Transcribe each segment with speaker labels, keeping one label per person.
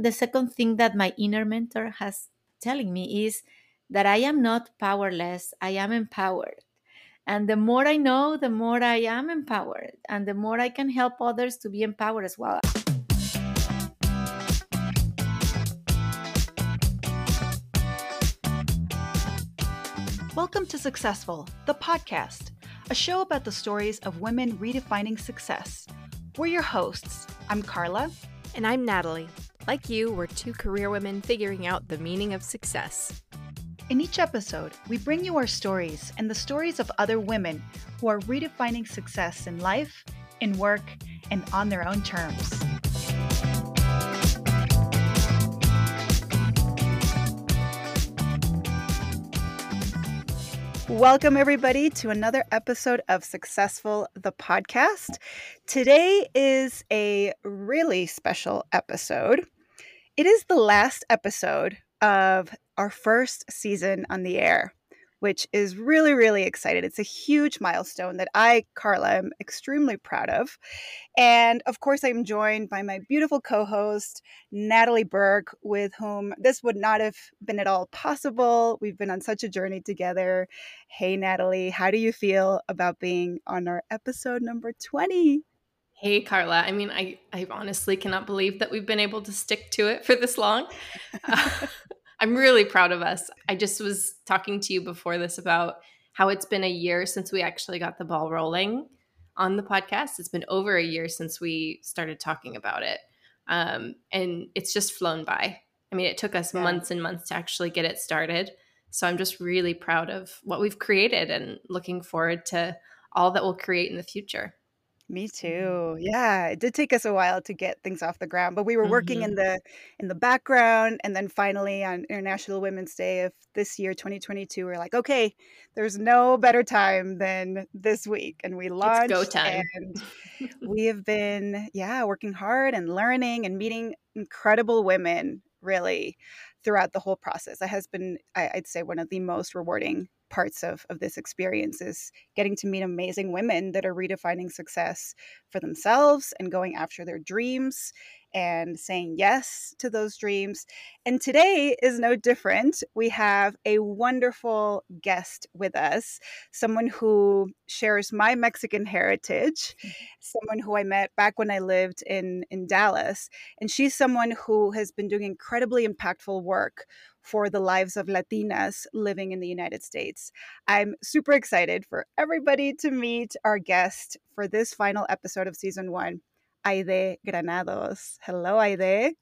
Speaker 1: The second thing that my inner mentor has telling me is that I am not powerless, I am empowered. And the more I know, the more I am empowered, and the more I can help others to be empowered as well.
Speaker 2: Welcome to Successful, the podcast, a show about the stories of women redefining success. We're your hosts. I'm Carla.
Speaker 3: And I'm Natalie. Like you, we're two career women figuring out the meaning of success.
Speaker 2: In each episode, we bring you our stories and the stories of other women who are redefining success in life, in work, and on their own terms. Welcome, everybody, to another episode of Successful, the podcast. Today is a really special episode. It is the last episode of our first season on the air which is really, really excited. It's a huge milestone that I, Carla, am extremely proud of. And of course, I'm joined by my beautiful co host, Natalie Berg, with whom this would not have been at all possible. We've been on such a journey together. Hey, Natalie, how do you feel about being on our episode number 20?
Speaker 3: Hey, Carla. I mean, I, I honestly cannot believe that we've been able to stick to it for this long. Uh, I'm really proud of us. I just was talking to you before this about how it's been a year since we actually got the ball rolling on the podcast. It's been over a year since we started talking about it. Um, and it's just flown by. I mean, it took us yeah. months and months to actually get it started. So I'm just really proud of what we've created and looking forward to all that we'll create in the future.
Speaker 2: Me too. Yeah, it did take us a while to get things off the ground, but we were working in mm-hmm. the in the background and then finally on International Women's Day of this year 2022 we're like, okay, there's no better time than this week and we launched
Speaker 3: go time.
Speaker 2: and we have been yeah, working hard and learning and meeting incredible women really throughout the whole process. That has been I'd say one of the most rewarding parts of, of this experience is getting to meet amazing women that are redefining success for themselves and going after their dreams and saying yes to those dreams. And today is no different. We have a wonderful guest with us, someone who shares my Mexican heritage, mm-hmm. someone who I met back when I lived in, in Dallas. And she's someone who has been doing incredibly impactful work for the lives of Latinas living in the United States. I'm super excited for everybody to meet our guest for this final episode of season one, Aideé Granados. Hello, Aideé.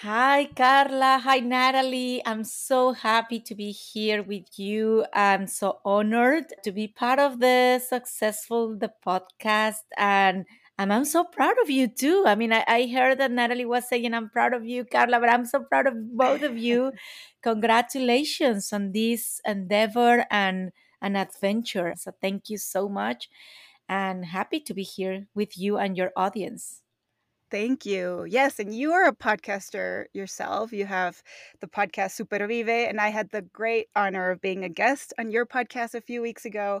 Speaker 1: Hi, Carla. Hi, Natalie. I'm so happy to be here with you. I'm so honored to be part of the successful the podcast and and I'm so proud of you too. I mean, I, I, heard that Natalie was saying, I'm proud of you, Carla, but I'm so proud of both of you. Congratulations on this endeavor and an adventure. So thank you so much and happy to be here with you and your audience.
Speaker 2: Thank you. Yes, and you are a podcaster yourself. You have the podcast Supervive, and I had the great honor of being a guest on your podcast a few weeks ago.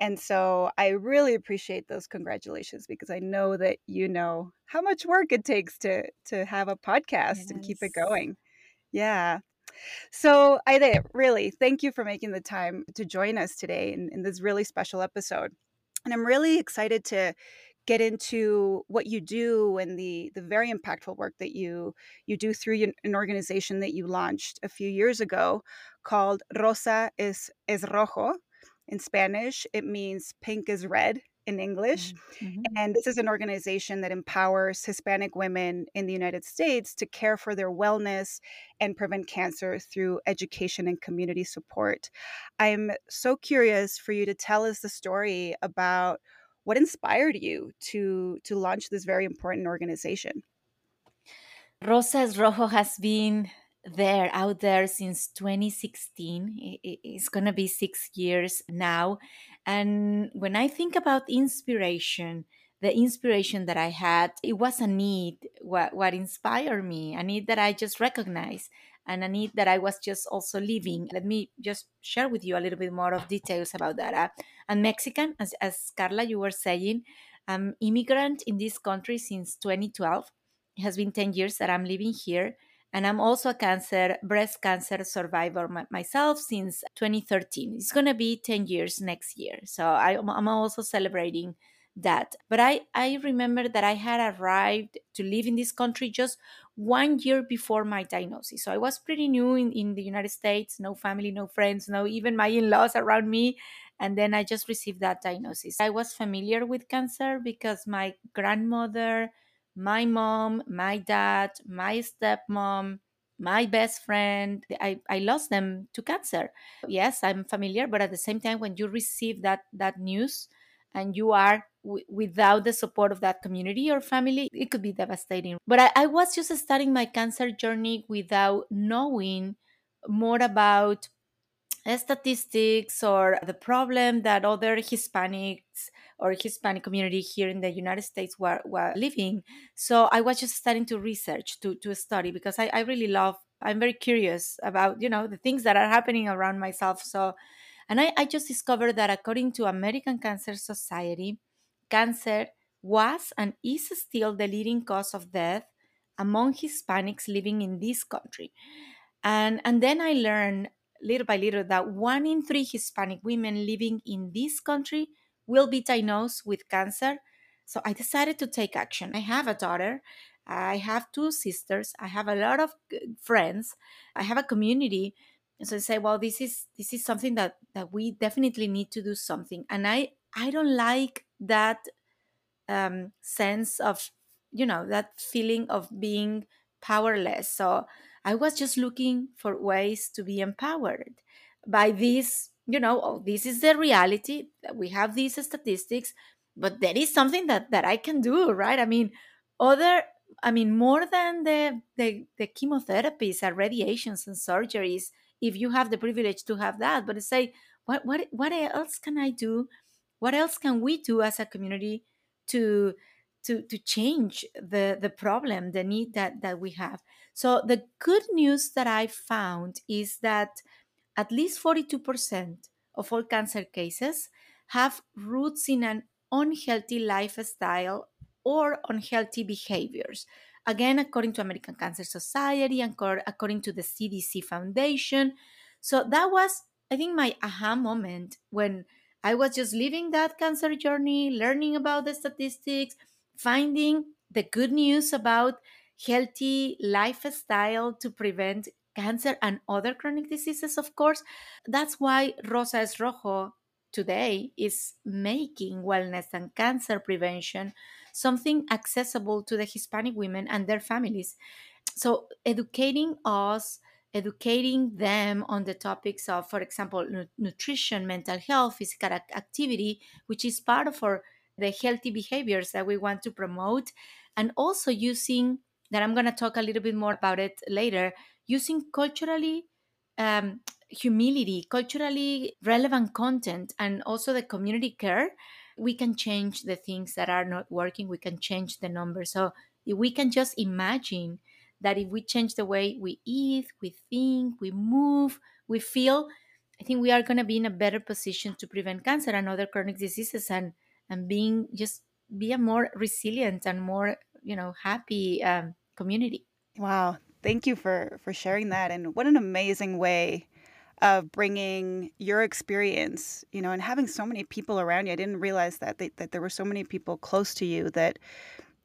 Speaker 2: And so I really appreciate those congratulations because I know that you know how much work it takes to to have a podcast yes. and keep it going. Yeah. So Aideé, really, thank you for making the time to join us today in, in this really special episode. And I'm really excited to get into what you do and the the very impactful work that you you do through an organization that you launched a few years ago called Rosa es es rojo in Spanish it means pink is red in English mm-hmm. and this is an organization that empowers Hispanic women in the United States to care for their wellness and prevent cancer through education and community support. I'm so curious for you to tell us the story about what inspired you to to launch this very important organization?
Speaker 1: Rosa es Rojo has been there out there since 2016 it's going to be 6 years now. And when i think about inspiration the inspiration that i had it was a need. What, what inspired me a need that i just recognized and a need that I was just also living. Let me just share with you a little bit more of details about that. Uh, I'm Mexican, as, as Carla, you were saying. I'm immigrant in this country since 2012. it has been 10 years that I'm living here. And I'm also a cancer, breast cancer survivor myself since 2013. It's going to be 10 years next year. So I, I'm also celebrating that. But I, I remember that I had arrived to live in this country just one year before my diagnosis. So I was pretty new in, in the United States, no family, no friends, no even my in laws around me. And then I just received that diagnosis. I was familiar with cancer because my grandmother, my mom, my dad, my stepmom, my best friend, I, I lost them to cancer. Yes, I'm familiar, but at the same time, when you receive that that news and you are w- without the support of that community or family, it could be devastating. But I, I was just starting my cancer journey without knowing more about statistics or the problem that other Hispanics or Hispanic community here in the United States were, were living. So I was just starting to research, to, to study, because I, I really love, I'm very curious about, you know, the things that are happening around myself. So, and I, I just discovered that according to American Cancer Society, cancer was and is still the leading cause of death among Hispanics living in this country. And, and then I learned little by little that one in three Hispanic women living in this country will be diagnosed with cancer. So I decided to take action. I have a daughter. I have two sisters. I have a lot of friends. I have a community. So I say, well, this is this is something that that we definitely need to do something. And I I don't like that um, sense of you know that feeling of being powerless. So I was just looking for ways to be empowered by this, you know, oh, this is the reality. That we have these statistics, but there is something that, that I can do, right? I mean, other, I mean, more than the, the, the chemotherapies and radiations and surgeries, if you have the privilege to have that, but say, what, what, what else can I do? What else can we do as a community to to to change the the problem the need that that we have so the good news that i found is that at least 42% of all cancer cases have roots in an unhealthy lifestyle or unhealthy behaviors again according to american cancer society and according to the cdc foundation so that was i think my aha moment when i was just living that cancer journey learning about the statistics finding the good news about healthy lifestyle to prevent cancer and other chronic diseases, of course. That's why Rosa es Rojo today is making wellness and cancer prevention something accessible to the Hispanic women and their families. So, educating us, educating them on the topics of, for example, nutrition, mental health, physical activity, which is part of our the healthy behaviors that we want to promote, and also using that I'm going to talk a little bit more about it later, using culturally um, humility, culturally relevant content, and also the community care, we can change the things that are not working. We can change the numbers. So if we can just imagine that if we change the way we eat, we think, we move, we feel, I think we are going to be in a better position to prevent cancer and other chronic diseases and and being just be a more resilient and more you know happy um, community
Speaker 2: wow thank you for for sharing that and what an amazing way of bringing your experience you know and having so many people around you. I didn't realize that that, that there were so many people close to you that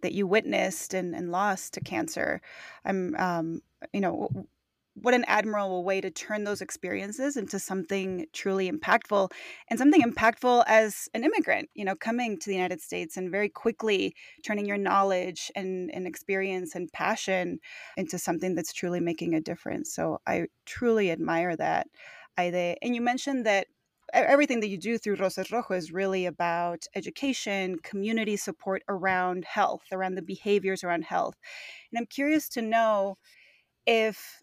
Speaker 2: that you witnessed and, and lost to cancer. I'm um, you know what an admirable way to turn those experiences into something truly impactful and something impactful as an immigrant you know coming to the united states and very quickly turning your knowledge and, and experience and passion into something that's truly making a difference so i truly admire that Aideé. and you mentioned that everything that you do through Rosa es Rojo is really about education, community support around health, around the behaviors around health. And I'm curious to know if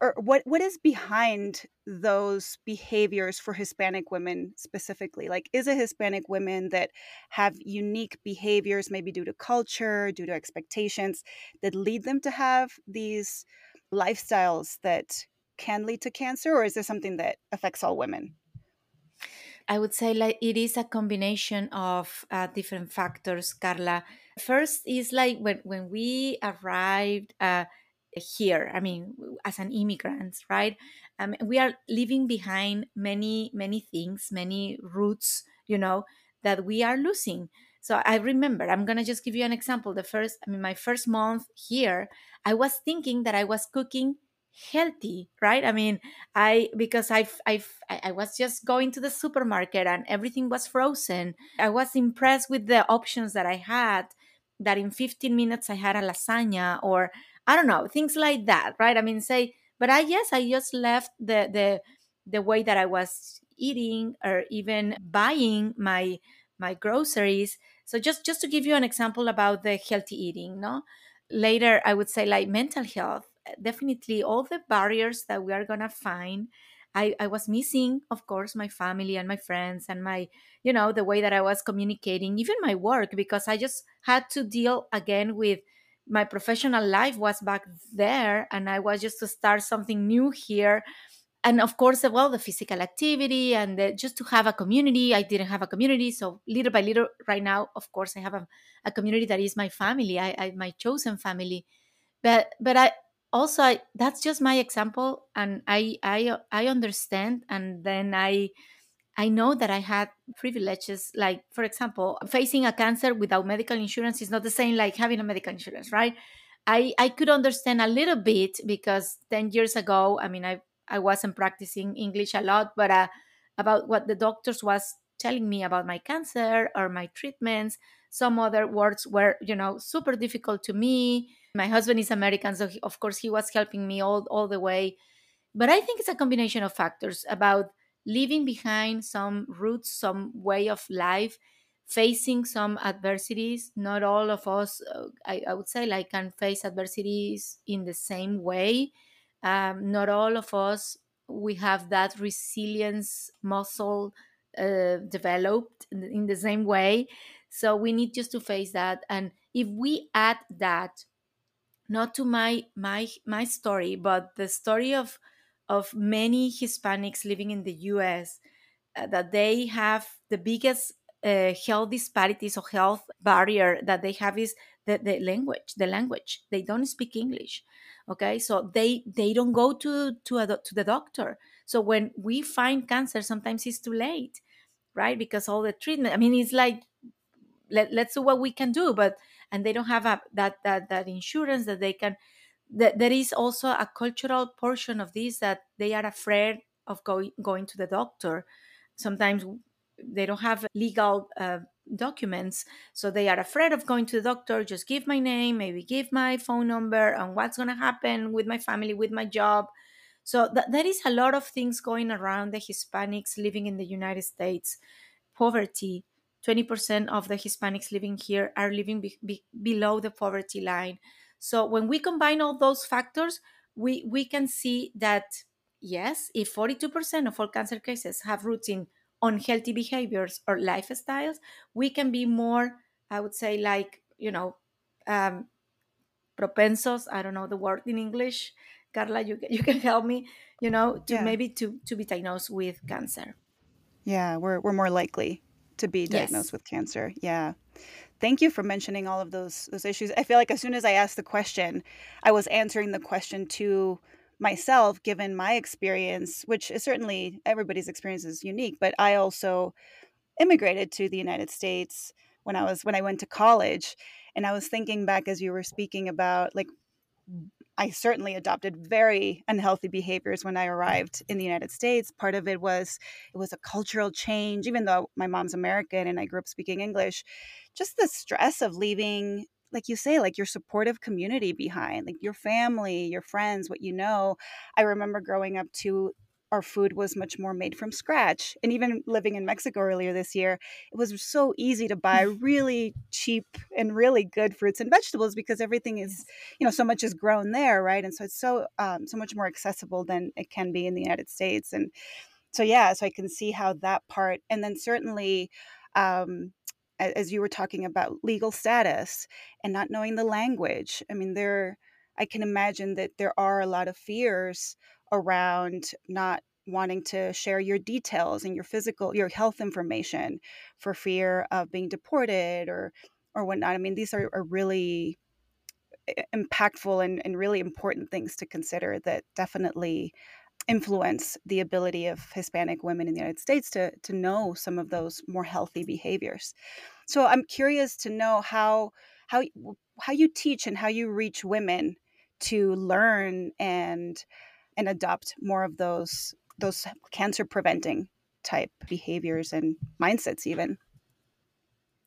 Speaker 2: or what what is behind those behaviors for Hispanic women specifically? Like, is it Hispanic women that have unique behaviors, maybe due to culture, due to expectations, that lead them to have these lifestyles that can lead to cancer, or is this something that affects all women?
Speaker 1: I would say like it is a combination of uh, different factors, Carla. First is like when when we arrived uh, here. I mean, as an immigrant, right? Um, we are leaving behind many many things, many roots, you know, that we are losing. So I remember, I'm gonna just give you an example. The first, I mean, my first month here, I was thinking that I was cooking healthy right i mean i because i i i was just going to the supermarket and everything was frozen i was impressed with the options that i had that in 15 minutes i had a lasagna or i don't know things like that right? I mean say but i yes i just left the the the way that i was eating or even buying my my groceries. So just just to give you an example about the healthy eating no? Later i would say like mental health eh, definitely all the barriers that we are to find I, I was missing of course my family and my friends and my you know the way that i was communicating even my work because i just had to deal again with my professional life was back there and i was just to start something new here. And of course uh, well the physical activity and the, just to have a community. I didn't have a community so little by little right now of course i have a, a community that is my family I, I my chosen family. But but i also I, that's just my example and i i i understand and then i i know that i had privileges like for example facing a cancer without medical insurance is not the same like having a medical insurance right? I i could understand a little bit because 10 years ago i mean i i wasn't practicing english a lot but uh, about what the doctors was telling me about my cancer or my treatments. Some other words were you know super difficult to me. My husband is american so he, of course he was helping me all, all the way. But i think it's a combination of factors about leaving behind some roots some way of life facing some adversities. Not all of us uh, I, I, would say like can face adversities in the same way. Um, not all of us we have that resilience muscle uh, developed in, in the same way. So we need just to face that. And if we add that not to my my my story but the story of of many hispanics living in the us uh, that they have the biggest uh, health disparities or health barrier that they have is the, the language the language. They don't speak english okay? So they they don't go to to a, to the doctor. So when we find cancer sometimes it's too late right? Because all the treatment i mean it's like let, let's do what we can do but and they don't have a, that that that insurance that they can that there is also a cultural portion of this that they are afraid of going going to the doctor. Sometimes they don't have legal uh, documents so they are afraid of going to the doctor just give my name maybe give my phone number and what's going to happen with my family with my job. So th- there is a lot of things going around the hispanics living in the united states. Poverty 20% of the Hispanics living here are living be, be, below the poverty line. So when we combine all those factors, we, we can see that yes, if 42% of all cancer cases have roots in unhealthy behaviors or lifestyles, we can be more, I would say, like, you know, um, propensos, I don't know the word in English. Carla, you, you can help me, you know, to yeah. maybe to, to be diagnosed with cancer.
Speaker 2: Yeah, we're, we're more likely to be diagnosed yes. with cancer. Yeah. Thank you for mentioning all of those those issues. I feel like as soon as I asked the question, I was answering the question to myself given my experience, which is certainly everybody's experience is unique, but I also immigrated to the United States when I was when I went to college and I was thinking back as you were speaking about like I certainly adopted very unhealthy behaviors when I arrived in the United States. Part of it was it was a cultural change, even though my mom's American and I grew up speaking English. Just the stress of leaving, like you say, like your supportive community behind, like your family, your friends, what you know. I remember growing up to our food was much more made from scratch. And even living in Mexico earlier this year, it was so easy to buy really cheap and really good fruits and vegetables because everything is, you know, so much is grown there, right? And so it's so um, so much more accessible than it can be in the United States. And so yeah, so I can see how that part, and then certainly. Um, as you were talking about legal status and not knowing the language. I mean, there, I can imagine that there are a lot of fears around not wanting to share your details and your physical your health information for fear of being deported or or whatnot. I mean these are, are really impactful and, and really important things to consider that definitely influence the ability of hispanic women in the united states to to know some of those more healthy behaviors. So i'm curious to know how how how you teach and how you reach women to learn and and adopt more of those those cancer preventing type behaviors and mindsets even.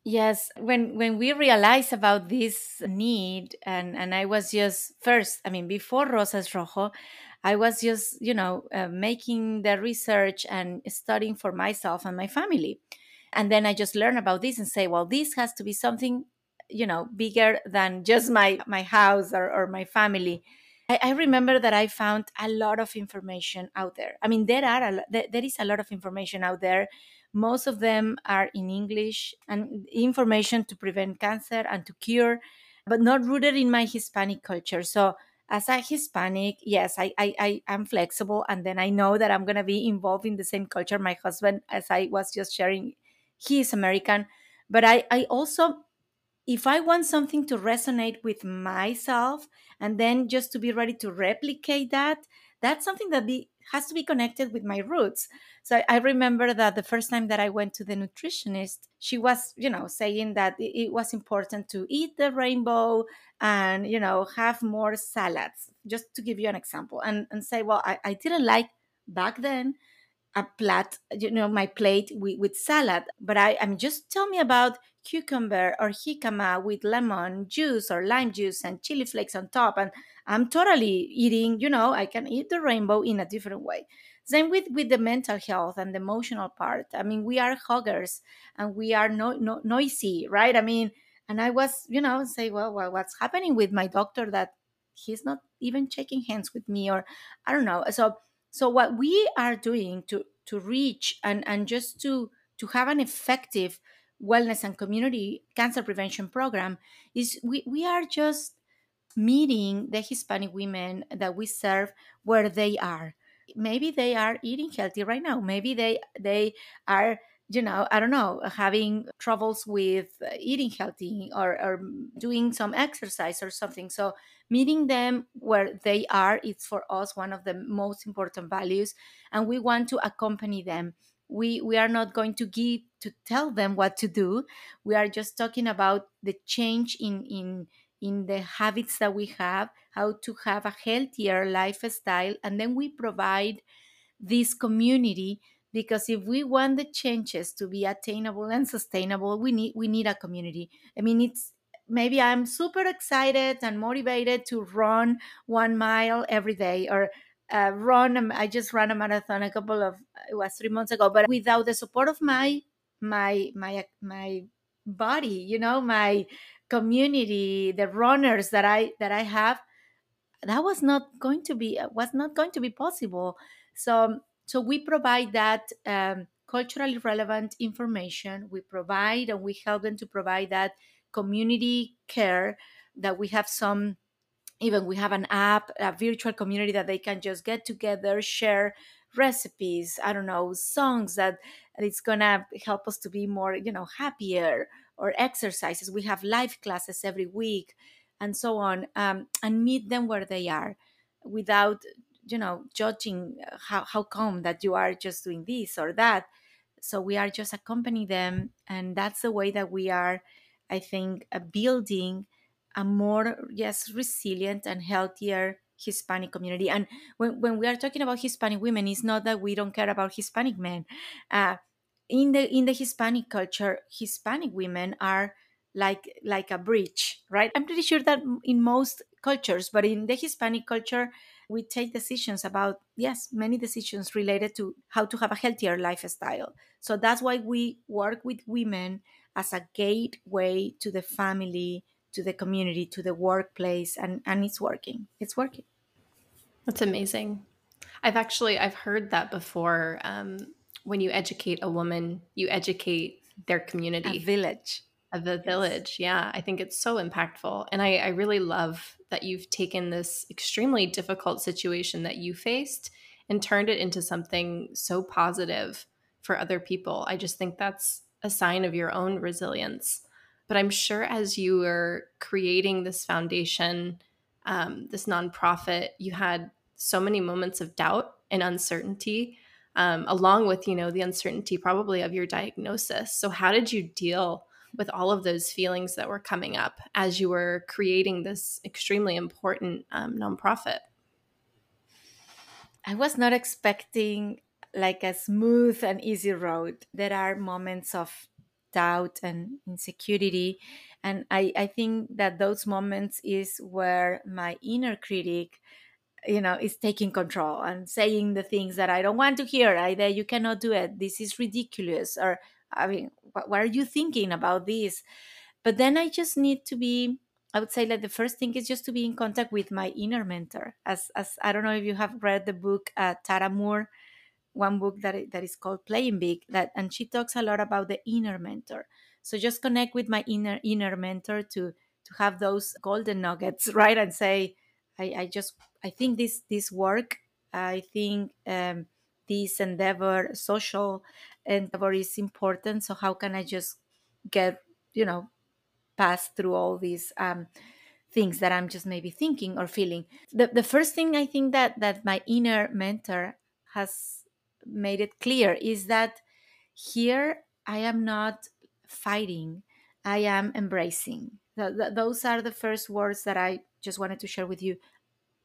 Speaker 1: Yes when when we realized about this need and and i was just first i mean before Rosa es Rojo i was just you know uh, making the research and studying for myself and my family. And then i just learn about this and say well this has to be something you know bigger than just my my house or, or my family I, I remember that I found a lot of information out there. I mean, there are a, there, is a lot of information out there. Most of them are in English and information to prevent cancer and to cure, but not rooted in my Hispanic culture. So as a Hispanic, yes, I, I, I am flexible, and then I know that I'm gonna be involved in the same culture. My husband, as I was just sharing, he is American, but I, I also if I want something to resonate with myself and then just to be ready to replicate that, that's something that be, has to be connected with my roots. So I remember that the first time that I went to the nutritionist, she was, you know, saying that it was important to eat the rainbow and, you know, have more salads, just to give you an example, and, and say, well, I, I didn't like back then a plate, you know, my plate with, with salad. But I, I mean, just tell me about cucumber or jicama with lemon juice or lime juice and chili flakes on top. And I'm totally eating, you know, I can eat the rainbow in a different way. Same with, with the mental health and the emotional part. I mean, we are huggers and we are no, no, noisy, right? I mean, and I was, you know, say, well, well, what's happening with my doctor that he's not even shaking hands with me or I don't know. So so what we are doing to to reach and and just to to have an effective wellness and community cancer prevention program is we, we are just meeting the hispanic women that we serve where they are. Maybe they are eating healthy right now. Maybe they they are you know i don't know having troubles with eating healthy or, or doing some exercise or something. So meeting them where they are is for us one of the most important values and we want to accompany them. We we are not going to give to tell them what to do. We are just talking about the change in in in the habits that we have how to have a healthier lifestyle and then we provide this community because if we want the changes to be attainable and sustainable we need we need a community. I mean it's maybe i'm super excited and motivated to run one mile every day or uh, run i just ran a marathon a couple of it was three months ago but without the support of my my my my body you know my community the runners that i that i have that was not going to be was not going to be possible so so we provide that um, culturally relevant information. We provide and we help them to provide that community care that we have some even we have an app a virtual community that they can just get together share recipes i don't know songs that it's gonna help us to be more you know happier or exercises. We have live classes every week and so on um, and meet them where they are without you know judging uh, how, how come that you are just doing this or that. So we are just accompanying them and that's the way that we are i think uh, building a more yes resilient and healthier hispanic community. And when, when we are talking about hispanic women it's not that we don't care about hispanic men. Uh, in the in the hispanic culture hispanic women are like like a bridge right? I'm pretty sure that in most cultures but in the hispanic culture we take decisions about yes many decisions related to how to have a healthier lifestyle. So that's why we work with women as a gateway to the family to the community to the workplace and and it's working it's working
Speaker 3: that's amazing i've actually i've heard that before um, when you educate a woman you educate their community
Speaker 1: a village
Speaker 3: the village. Yes. Yeah, I think it's so impactful. And I, I, really love that you've taken this extremely difficult situation that you faced and turned it into something so positive for other people. I just think that's a sign of your own resilience. But I'm sure as you were creating this foundation, um, this nonprofit, you had so many moments of doubt and uncertainty, um, along with you know the uncertainty probably of your diagnosis. So how did you deal with all of those feelings that were coming up as you were creating this extremely important um, nonprofit?
Speaker 1: I was not expecting like a smooth and easy road. There are moments of doubt and insecurity. And I, I think that those moments is where my inner critic, you know, is taking control and saying the things that I don't want to hear. Either you cannot do it. This is ridiculous. Or, I mean, what, what are you thinking about this? But then I just need to be I would say that the first thing is just to be in contact with my inner mentor. As as I don't know if you have read the book uh, Tara Mohr, one book that that is called Playing Big, that and she talks a lot about the inner mentor. So just connect with my inner inner mentor to to have those golden nuggets, right? And say, I, I just I think this this work, I think um, this endeavor, social endeavor is important. So how can I just get you know pass through all these um, things that I'm just maybe thinking or feeling. The, the first thing I think that that my inner mentor has made it clear is that here I am not fighting, I am embracing. Those are the first words that I just wanted to share with you.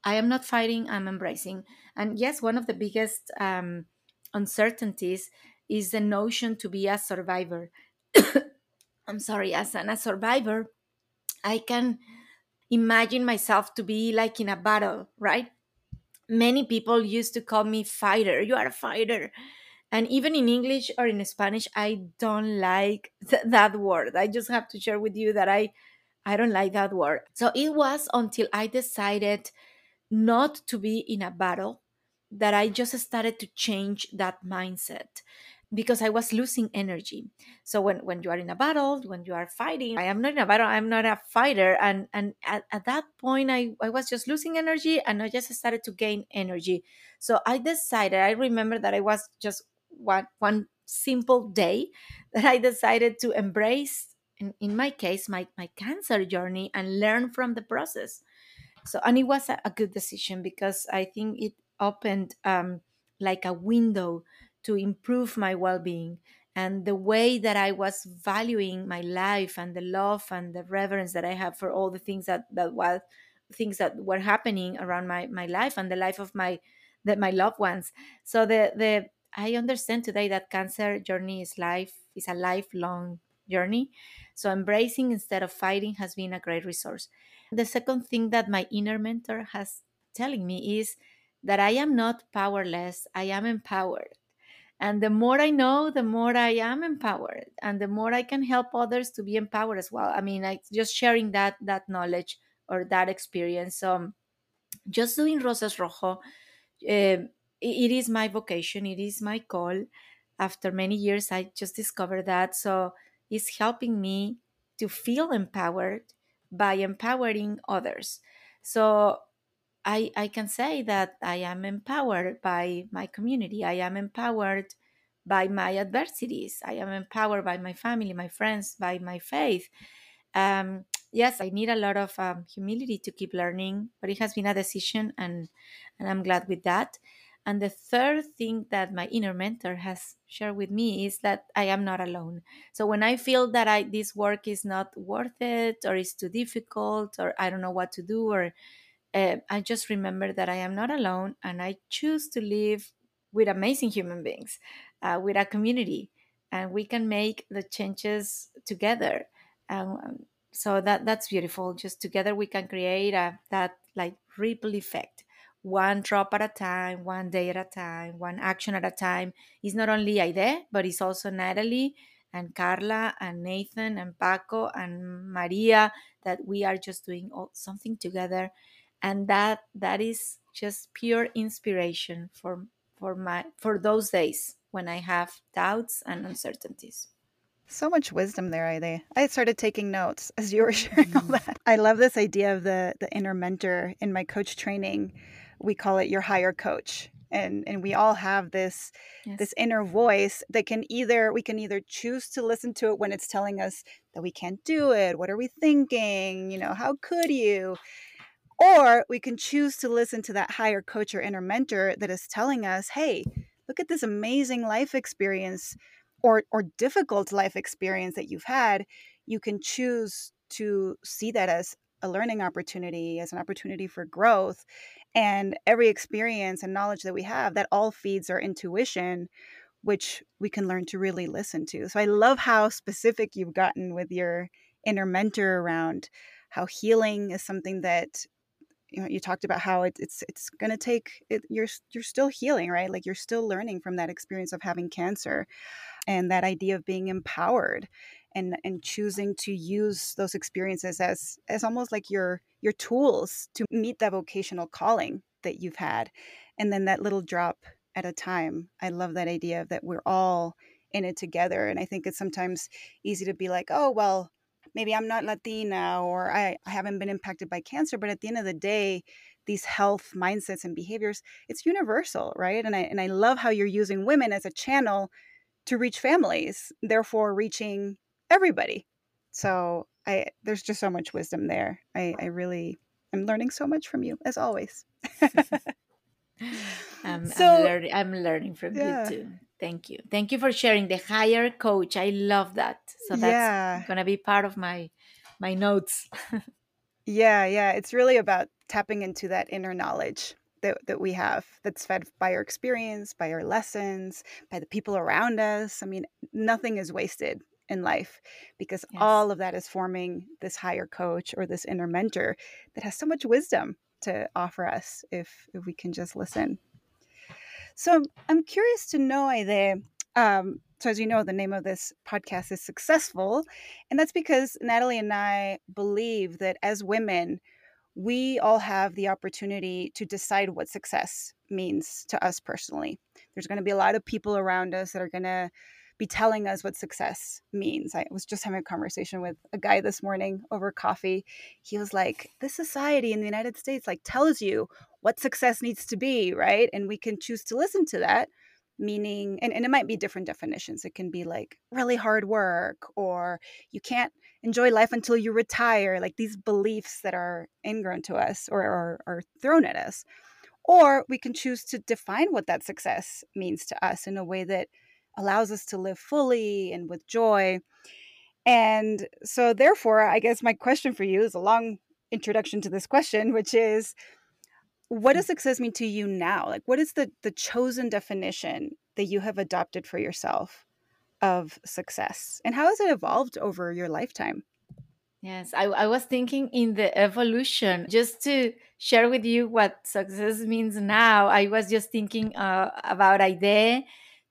Speaker 1: I am not fighting, I'm embracing. And yes, one of the biggest um, uncertainties is the notion to be a survivor. I'm sorry, as an, a survivor, I can imagine myself to be like in a battle, right? Many people used to call me fighter. You are a fighter. And even in English or in Spanish, I don't like th- that word. I just have to share with you that I I don't like that word. So it was until I decided not to be in a battle that I just started to change that mindset because I was losing energy. So when, when you are in a battle, when you are fighting, I am not in a battle, I'm not a fighter. And and at, at that point I, I was just losing energy and I just started to gain energy. So I decided, I remember that I was just one one simple day that I decided to embrace in, in my case my, my cancer journey and learn from the process. So and it was a, a good decision because I think it opened um, like a window to improve my well-being and the way that i was valuing my life and the love and the reverence that i have for all the things that that was things that were happening around my my life and the life of my that my loved ones. So the the i understand today that cancer journey is life is a lifelong journey. So embracing instead of fighting has been a great resource. The second thing that my inner mentor has telling me is that i am not powerless i am empowered and the more i know the more i am empowered and the more i can help others to be empowered as well. I mean I, just sharing that that knowledge or that experience so just doing Rosa es Rojo uh, it is my vocation it is my call. After many years i just discovered that. So it's helping me to feel empowered by empowering others. So I, I can say that I am empowered by my community. I am empowered by my adversities. I am empowered by my family, my friends, by my faith. Um, yes, I need a lot of um, humility to keep learning, but it has been a decision, and and I'm glad with that. And the third thing that my inner mentor has shared with me is that I am not alone. So when I feel that I this work is not worth it, or is too difficult, or I don't know what to do, or uh, I just remember that I am not alone and I choose to live with amazing human beings, uh, with a community, and we can make the changes together. Um, so that that's beautiful. Just together we can create a, that like ripple effect, one drop at a time, one day at a time, one action at a time. It's not only Aideé, but it's also Natalie and Carla and Nathan and Paco and Maria that we are just doing all, something together and that that is just pure inspiration for for my for those days when I have doubts and uncertainties.
Speaker 2: So much wisdom there, Aideé. I started taking notes as you were sharing all mm-hmm. that. I love this idea of the the inner mentor in my coach training. We call it your higher coach. and and we all have this yes. this inner voice that can either we can either choose to listen to it when it's telling us that we can't do it what are we thinking you know how could you or we can choose to listen to that higher coach or inner mentor that is telling us hey look at this amazing life experience or or difficult life experience that you've had. You can choose to see that as a learning opportunity as an opportunity for growth and every experience and knowledge that we have that all feeds our intuition which we can learn to really listen to. So i love how specific you've gotten with your inner mentor around how healing is something that you know you talked about how it, it's it's going to take it, you're you're still healing right? Like you're still learning from that experience of having cancer and that idea of being empowered and and choosing to use those experiences as as almost like your your tools to meet that vocational calling that you've had. And then that little drop at a time i love that idea that we're all in it together. And i think it's sometimes easy to be like oh well maybe i'm not latina or I, I haven't been impacted by cancer but at the end of the day these health mindsets and behaviors it's universal right and i and i love how you're using women as a channel to reach families therefore reaching everybody. So I there's just so much wisdom there. I, I really I'm learning so much from you as always.
Speaker 1: Um, I'm, so, I'm, learning, I'm learning from yeah. you too. Thank you. Thank you for sharing the higher coach. I love that. So that's yeah. gonna be part of my my notes.
Speaker 2: yeah, yeah. It's really about tapping into that inner knowledge that, that we have that's fed by our experience, by our lessons, by the people around us. I mean, nothing is wasted in life because yes. all of that is forming this higher coach or this inner mentor that has so much wisdom to offer us if if we can just listen. So I'm curious to know, Aideé. Um, so as you know, the name of this podcast is successful, and that's because Natalie and I believe that as women, we all have the opportunity to decide what success means to us personally. There's going to be a lot of people around us that are going to be telling us what success means. I was just having a conversation with a guy this morning over coffee. He was like, "This society in the United States like tells you what success needs to be, right? And we can choose to listen to that." Meaning, and, and it might be different definitions. It can be like really hard work, or you can't enjoy life until you retire, like these beliefs that are ingrown to us or are thrown at us. Or we can choose to define what that success means to us in a way that allows us to live fully and with joy. And so, therefore, I guess my question for you is a long introduction to this question, which is what does success mean to you now? Like, what is the, the chosen definition that you have adopted for yourself of success? And how has it evolved over your lifetime?
Speaker 1: Yes, I, I was thinking in the evolution, just to share with you what success means now. I was just thinking uh, about Aideé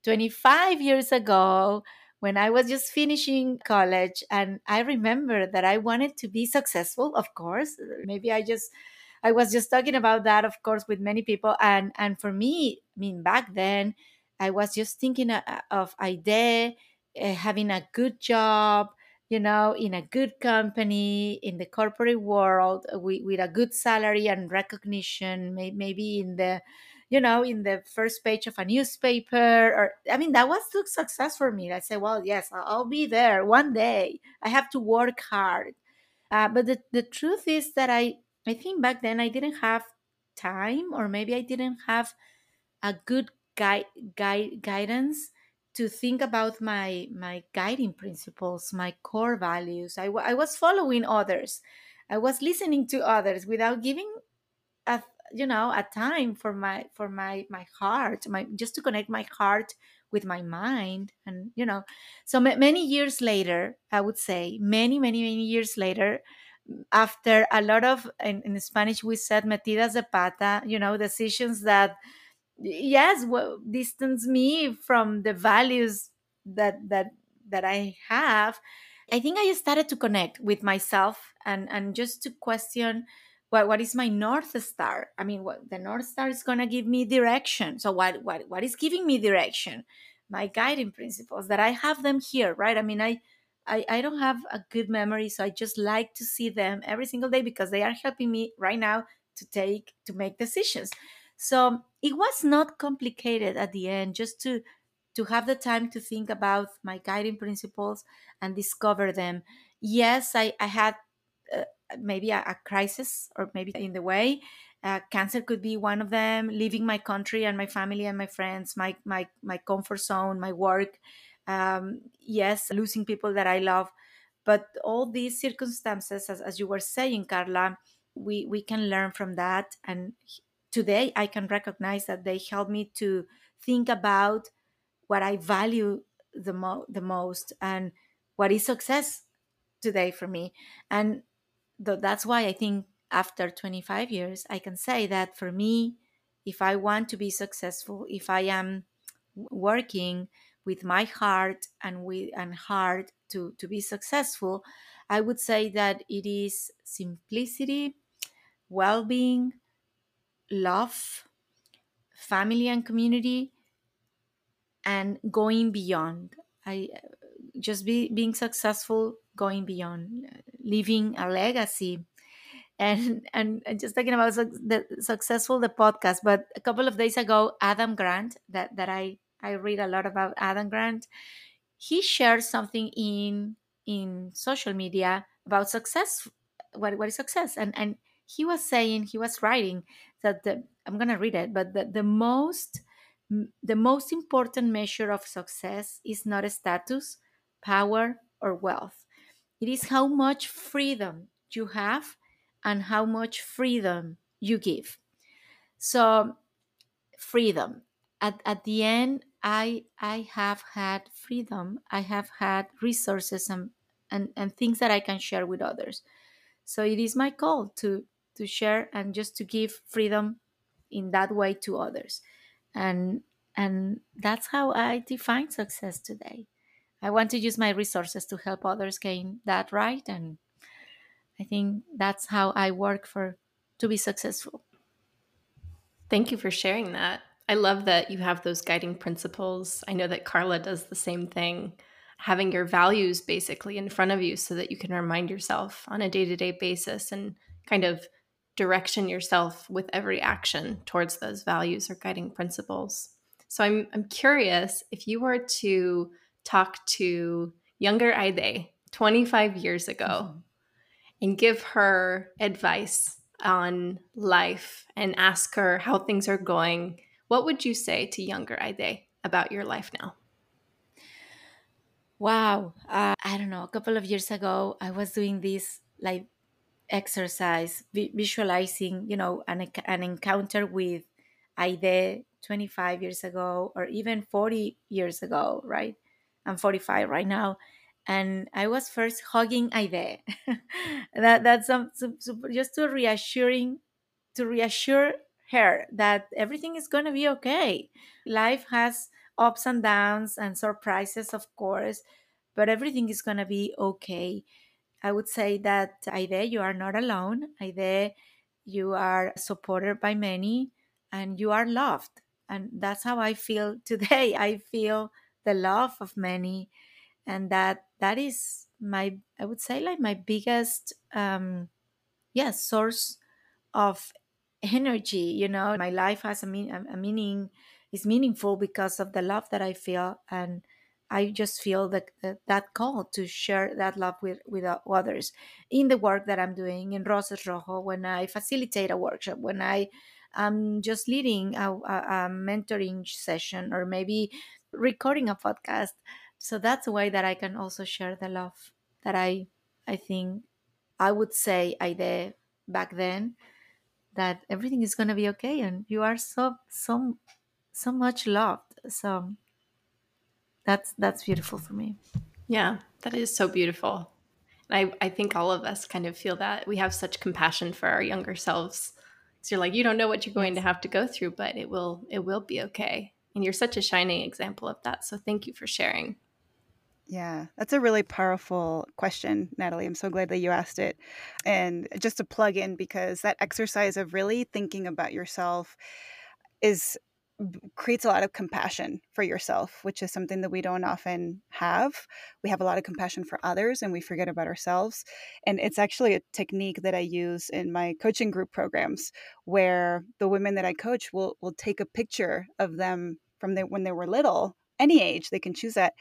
Speaker 1: 25 years ago when I was just finishing college. And I remember that I wanted to be successful, of course. Maybe I just, I was just talking about that, of course, with many people. And, and for me, I mean, back then, I was just thinking uh, of idea, uh, having a good job, you know, in a good company, in the corporate world, with, with a good salary and recognition, may, maybe in the you know, in the first page of a newspaper. Or I mean, that was success for me. I said, well, yes, I'll be there one day. I have to work hard. Uh, but the, the truth is that I, I think back then I didn't have time, or maybe I didn't have a good guide, guide guidance to think about my my guiding principles, my core values. I, I was following others. I was listening to others without giving a, you know a time for my for my my heart my just to connect my heart with my mind and you know. So many years later i would say many many many years later after a lot of in, in spanish we said metidas de pata you know decisions that yes well, distance me from the values that that that i have i think i started to connect with myself and and just to question what, what is my north star? I mean what the north star is going to give me direction. So what, what what is giving me direction? My guiding principles that i have them here right? I mean I, I i don't have a good memory so i just like to see them every single day because they are helping me right now to take to make decisions. So it was not complicated at the end just to to have the time to think about my guiding principles and discover them. Yes i, I had maybe a, a, crisis or maybe in the way uh, cancer could be one of them leaving my country and my family and my friends my my, my comfort zone my work um, yes losing people that i love. But all these circumstances as, as you were saying carla we we can learn from that. And today i can recognize that they help me to think about what i value the, mo- the most and what is success today for me. And th- that's why i think after 25 years i can say that for me if i want to be successful if i am working with my heart and with and heart to to be successful i would say that it is simplicity well-being love family and community and going beyond. I just be being successful going beyond uh, leaving a legacy and and, just talking about the successful the podcast but a couple of days ago adam grant that that i I read a lot about Adam Grant. He shared something in in social media about success. What what is success? And and he was saying he was writing that the I'm gonna read it, but the, the most the most important measure of success is not status, power, or wealth. It is how much freedom you have and how much freedom you give. So, freedom. At, at the end, I I have had freedom. I have had resources and, and, and things that I can share with others. So it is my call to to share and just to give freedom in that way to others. And and that's how I define success today. I want to use my resources to help others gain that right and I think that's how I work for to be successful.
Speaker 3: Thank you for sharing that. I love that you have those guiding principles. I know that Carla does the same thing, having your values basically in front of you so that you can remind yourself on a day to day basis and kind of direction yourself with every action towards those values or guiding principles. So I'm, I'm curious if you were to talk to younger Aideé 25 years ago mm-hmm. and give her advice on life and ask her how things are going what would you say to younger Aideé about your life now?
Speaker 1: Wow. Uh, I don't know. A couple of years ago, I was doing this like exercise, vi- visualizing, you know, an, an encounter with Aideé 25 years ago or even 40 years ago, right? I'm 45 right now. And I was first hugging Aideé. that that's some, some, just to reassuring to reassure her that everything is going to be okay. Life has ups and downs and surprises, of course, but everything is going to be okay. I would say that Aideé, you are not alone. Aideé, you are supported by many and you are loved. And that's how I feel today. I feel the love of many. And that that is my I would say like my biggest um yeah source of energy you know my life has a, mean, a meaning is meaningful because of the love that i feel and i just feel that, that, call to share that love with with others in the work that i'm doing in Rosa es Rojo when i facilitate a workshop when i am just leading a, a, a mentoring session or maybe recording a podcast. So that's a way that i can also share the love that i i think i would say i did back then that everything is going to be okay and you are so so so much loved. So that's that's beautiful for me.
Speaker 3: Yeah that is so beautiful. And I, I think all of us kind of feel that we have such compassion for our younger selves. So you're like you don't know what you're going to have to go through but it will it will be okay and you're such a shining example of that so thank you for sharing
Speaker 2: yeah, that's a really powerful question, Natalie. I'm so glad that you asked it. And just to plug in, because that exercise of really thinking about yourself is creates a lot of compassion for yourself, which is something that we don't often have. We have a lot of compassion for others and we forget about ourselves. And it's actually a technique that I use in my coaching group programs where the women that I coach will will take a picture of them from the, when they were little, any age, they can choose that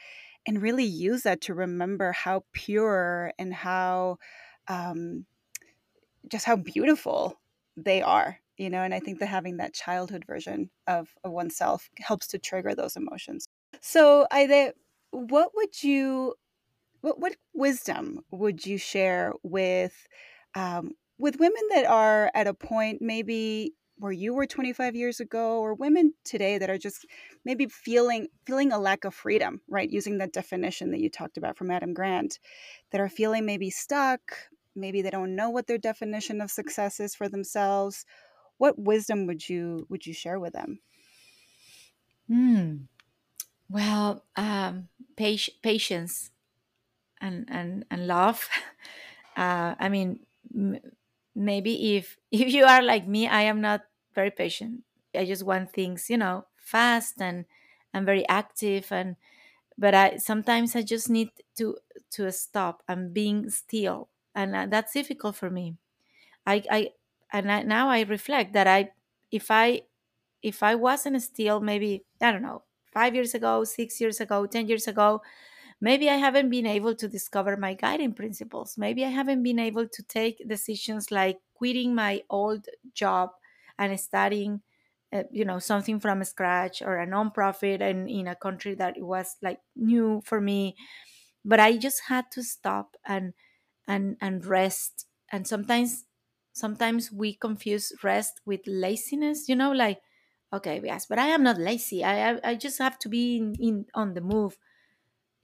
Speaker 2: and really use that to remember how pure and how um, just how beautiful they are you know and i think that having that childhood version of, of oneself helps to trigger those emotions. So i what would you what, what wisdom would you share with um, with women that are at a point maybe where you were 25 years ago or women today that are just maybe feeling feeling a lack of freedom right? Using that definition that you talked about from adam grant that are feeling maybe stuck maybe they don't know what their definition of success is for themselves. What wisdom would you would you share with them?
Speaker 1: Hmm. well um patience and and and love. Uh i mean m- maybe if if you are like me i am not very patient. I just want things you know fast and i'm very active and but i sometimes i just need to to stop. And being still and uh, that's difficult for me. I i and I, now i reflect that i if i if i wasn't still maybe i don't know five years ago six years ago ten years ago maybe i haven't been able to discover my guiding principles. Maybe i haven't been able to take decisions like quitting my old job and studying uh, you know something from scratch or a nonprofit and in a country that it was like new for me. But i just had to stop and and and rest. And sometimes sometimes we confuse rest with laziness you know like okay yes but i am not lazy. I i, I just have to be in, in on the move.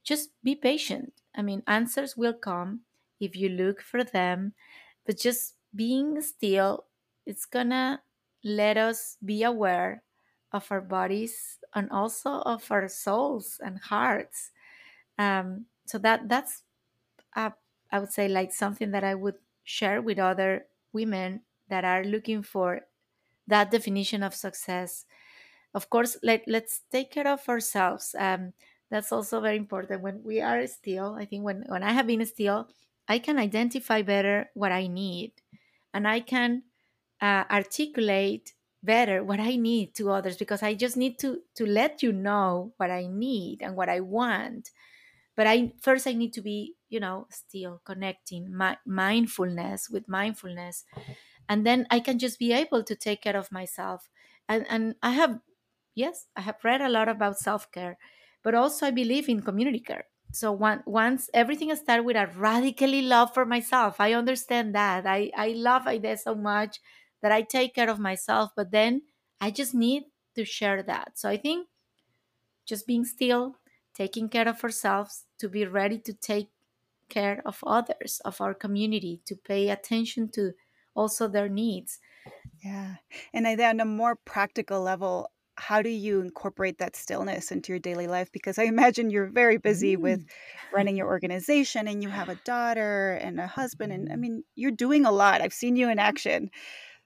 Speaker 1: Just be patient. I mean answers will come if you look for them but just being still it's gonna let us be aware of our bodies and also of our souls and hearts um, so that that's uh, I would say like something that I would share with other women that are looking for that definition of success. Of course, let, let's take care of ourselves. Um, that's also very important. When we are still, I think when, when I have been still, I can identify better what I need and I can uh, articulate better what I need to others because I just need to to let you know what I need and what I want. But i first i need to be you know still connecting my mindfulness with mindfulness. And then i can just be able to take care of myself. And and i have yes i have read a lot about self-care but also i believe in community care. So one, once everything started with a radically love for myself i understand that. I i love Aideé so much that i take care of myself but then i just need to share that so i think just being still taking care of ourselves, to be ready to take care of others, of our community, to pay attention to also their needs.
Speaker 2: Yeah. And I, on a more practical level, how do you incorporate that stillness into your daily life? Because I imagine you're very busy mm. with running your organization and you have a daughter and a husband. And I mean, you're doing a lot. I've seen you in action.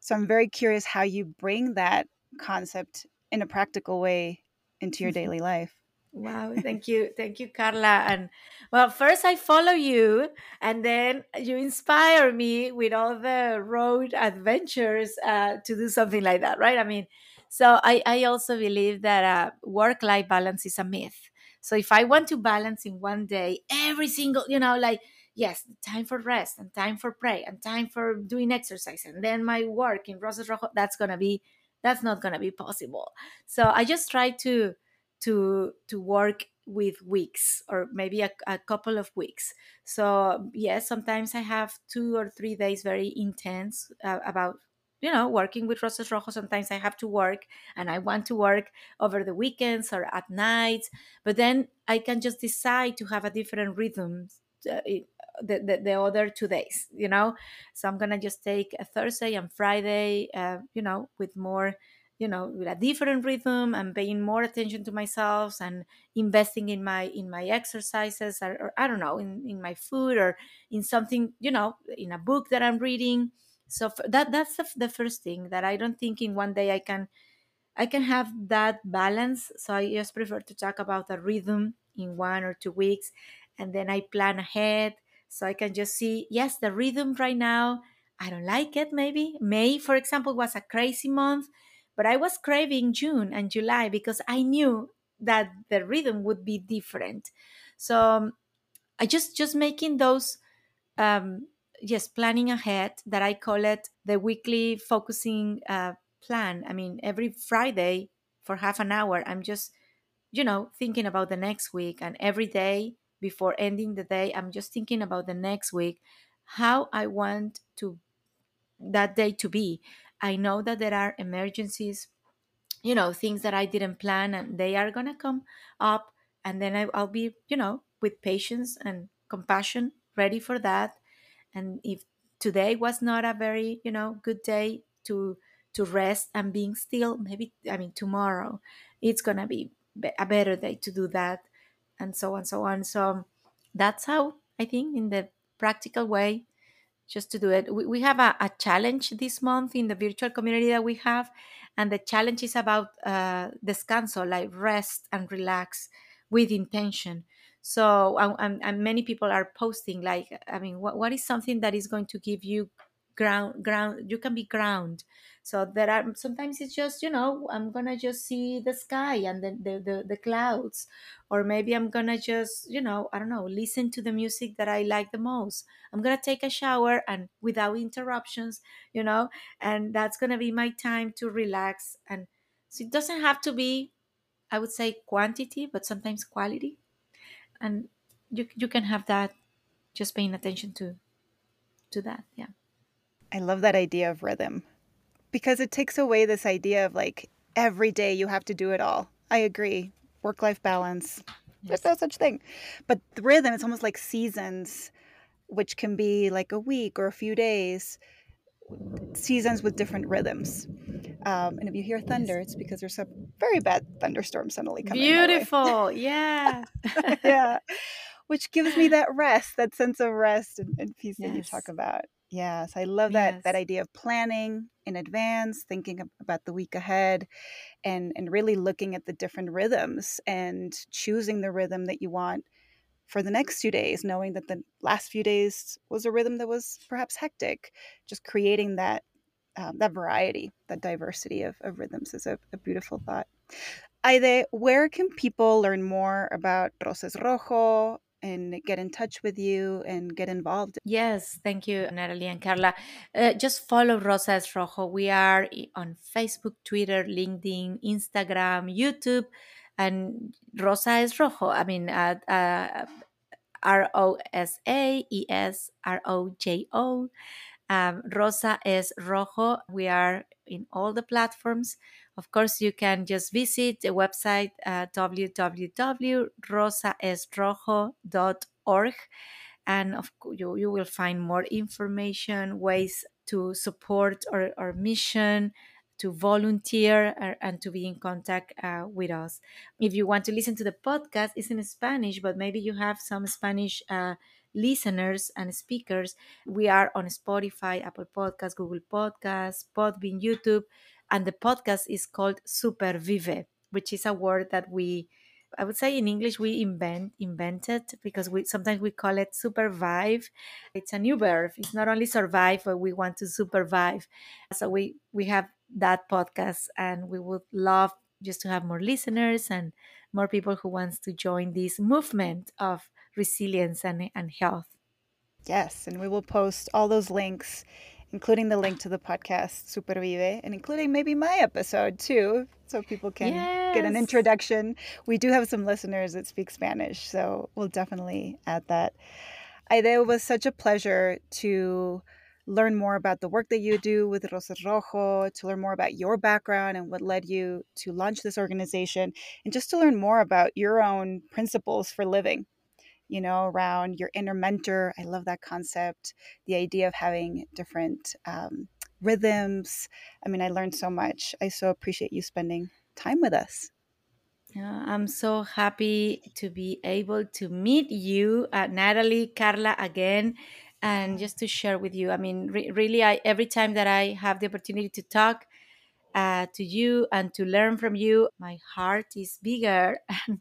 Speaker 2: So I'm very curious how you bring that concept in a practical way into your daily life.
Speaker 1: Wow, thank you. Thank you, Carla. And well, first I follow you, and then you inspire me with all the road adventures uh, to do something like that, right? I mean, so I, I also believe that uh, work life balance is a myth. So if I want to balance in one day every single, you know, like, yes, time for rest and time for pray and time for doing exercise, and then my work in Rosa es Rojo, that's to be, that's not to be possible. So I just try to, to to work with weeks or maybe a, a, couple of weeks so yes sometimes i have two or three days very intense uh, about you know working with Rosa es Rojo sometimes i have to work and i want to work over the weekends or at nights but then i can just decide to have a different rhythm the, the, the, other two days you know? So i'm gonna just take a thursday and friday uh, you know with more you know with a different rhythm and paying more attention to myself and investing in my in my exercises or, or i don't know in, in my food or in something you know in a book that i'm reading. So that that's the, the first thing that i don't think in one day i can I can have that balance. So I just prefer to talk about a rhythm in one or two weeks and then I plan ahead so I can just see, yes, the rhythm right now, I don't like it maybe. May, for example, was a crazy month, but I was craving June and July because I knew that the rhythm would be different. So um, I just just making those um yes planning ahead that I call it the weekly focusing uh, plan. I mean, every Friday for half an hour, I'm just you know thinking about the next week and every day before ending the day i'm just thinking about the next week how i want to that day to be. I know that there are emergencies you know things that i didn't plan and they are going to come up and then I, i'll be you know with patience and compassion ready for that. And if today was not a very you know good day to to rest and being still maybe i mean tomorrow it's going to be a better day to do that and so on so on. So that's how i think in the practical way just to do it. We, we have a, a challenge this month in the virtual community that we have and the challenge is about uh, descanso like rest and relax with intention. So and, and many people are posting like i mean what, what is something that is going to give you ground ground you can be ground. So there are sometimes it's just you know i'm gonna just see the sky and the, the, the, the clouds. Or maybe i'm gonna just you know i don't know listen to the music that i like the most. I'm gonna take a shower and without interruptions you know and that's gonna be my time to relax. And so it doesn't have to be i would say quantity but sometimes quality. And you, you can have that just paying attention to to that yeah
Speaker 2: I love that idea of rhythm because it takes away this idea of like every day you have to do it all. I agree. Work life balance. There's no such thing. But the rhythm, it's almost like seasons, which can be like a week or a few days, seasons with different rhythms. Um, and if you hear thunder, it's because there's a very bad thunderstorm suddenly coming.
Speaker 1: Beautiful. Yeah.
Speaker 2: yeah. Which gives me that rest, that sense of rest and, and peace yes. that you talk about. Yes, I love that yes. that idea of planning in advance, thinking about the week ahead, and and really looking at the different rhythms and choosing the rhythm that you want for the next few days, knowing that the last few days was a rhythm that was perhaps hectic. Just creating that um, that variety, that diversity of, of rhythms is a, a beautiful thought. Aideé, where can people learn more about Rosa es Rojo and get in touch with you and get involved.
Speaker 1: Yes, thank you, Natalie and Carla. Uh, just follow Rosa es Rojo. We are on Facebook, Twitter, LinkedIn, Instagram, YouTube, and Rosa es Rojo. I mean, uh, uh, R O S A E S R O J O. Um, Rosa es Rojo. We are in all the platforms. Of course, you can just visit the website uh, www.rosaesrojo.org and of you, you will find more information, ways to support our, our mission, to volunteer uh, and to be in contact uh, with us. If you want to listen to the podcast, it's in Spanish, but maybe you have some Spanish uh, listeners and speakers. We are on Spotify, Apple Podcasts, Google Podcasts, Podbean, YouTube, and the podcast is called Supervive, which is a word that we I would say in English we invent invented because we sometimes we call it supervive. It's a new verb. It's not only survive, but we want to supervive. So we we have that podcast, and we would love just to have more listeners and more people who wants to join this movement of resilience and, and health.
Speaker 2: Yes, and we will post all those links, including the link to the podcast Supervive, and including maybe my episode too, so people can yes. get an introduction. We do have some listeners that speak Spanish, so we'll definitely add that. Aideé, it was such a pleasure to learn more about the work that you do with Rosa es Rojo, to learn more about your background and what led you to launch this organization, and just to learn more about your own principles for living, you know, around your inner mentor. I love that concept, the idea of having different um, rhythms. I mean, I learned so much. I so appreciate you spending time with us.
Speaker 1: Yeah, I'm so happy to be able to meet you, uh, Natalie, Carla, again and just to share with you i mean re- really i every time that i have the opportunity to talk uh, to you and to learn from you. My heart is bigger, and,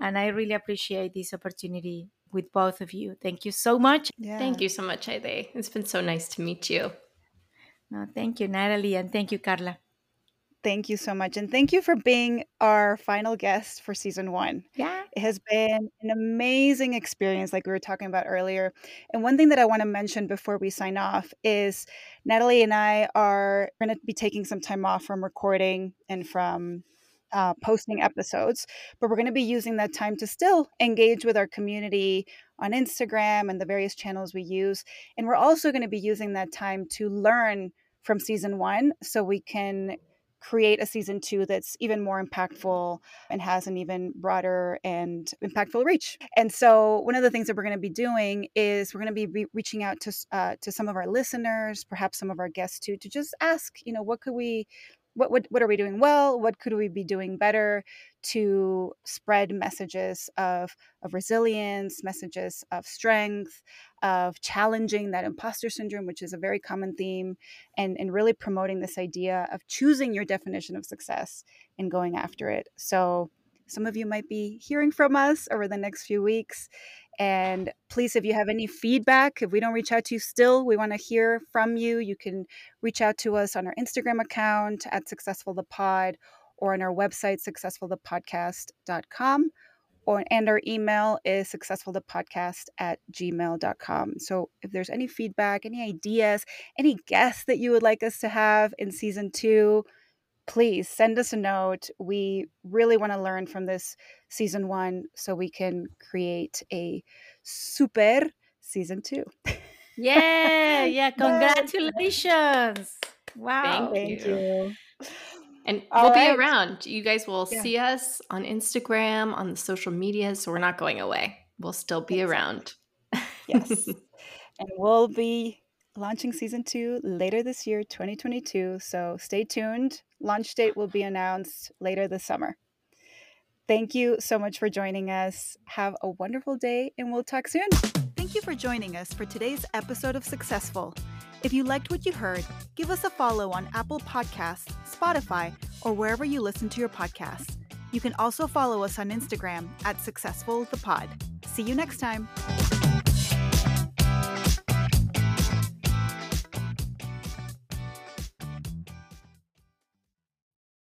Speaker 1: and I really appreciate this opportunity with both of you. Thank you so much.
Speaker 3: Yeah. Thank you so much, Aideé. It's been so nice to meet you.
Speaker 1: No, thank you, Natalie, and thank you, Carla.
Speaker 2: Thank you so much. And thank you for being our final guest for season one.
Speaker 1: Yeah.
Speaker 2: It has been an amazing experience, like we were talking about earlier. And one thing that I want to mention before we sign off is Natalie and I are going to be taking some time off from recording and from uh, posting episodes, but we're going to be using that time to still engage with our community on Instagram and the various channels we use. And we're also going to be using that time to learn from season one so we can create a season two that's even more impactful and has an even broader and impactful reach. And so, one of the things that we're going to be doing is we're going to be re- reaching out to uh, to some of our listeners, perhaps some of our guests too, to just ask, you know, what could we what, what what are we doing well? What could we be doing better to spread messages of of resilience messages of strength of challenging that imposter syndrome which is a very common theme and and really promoting this idea of choosing your definition of success and going after it. So some of you might be hearing from us over the next few weeks and please, if you have any feedback, if we don't reach out to you still, we want to hear from you. You can reach out to us on our Instagram account at Successful the Pod or on our website, successfulthepodcast.com. Or, and our email is successfulthepodcast at gmail.com. So if there's any feedback, any ideas, any guests that you would like us to have in season two, please send us a note. We really want to learn from this season one so we can create a super season two.
Speaker 1: Yeah, yeah. Congratulations. Wow.
Speaker 3: Thank, Thank you. you. And All we'll right. be around. You guys will yeah. see us on Instagram, on the social media. So we're not going away. We'll still be around.
Speaker 2: yes. and we'll be launching season two later this year, 2022. So stay tuned. Launch date will be announced later this summer. Thank you so much for joining us. Have a wonderful day, and we'll talk soon. Thank you for joining us for today's episode of Successful. If you liked what you heard, give us a follow on Apple Podcasts, Spotify, or wherever you listen to your podcasts. You can also follow us on Instagram at Successful the Pod. See you next time.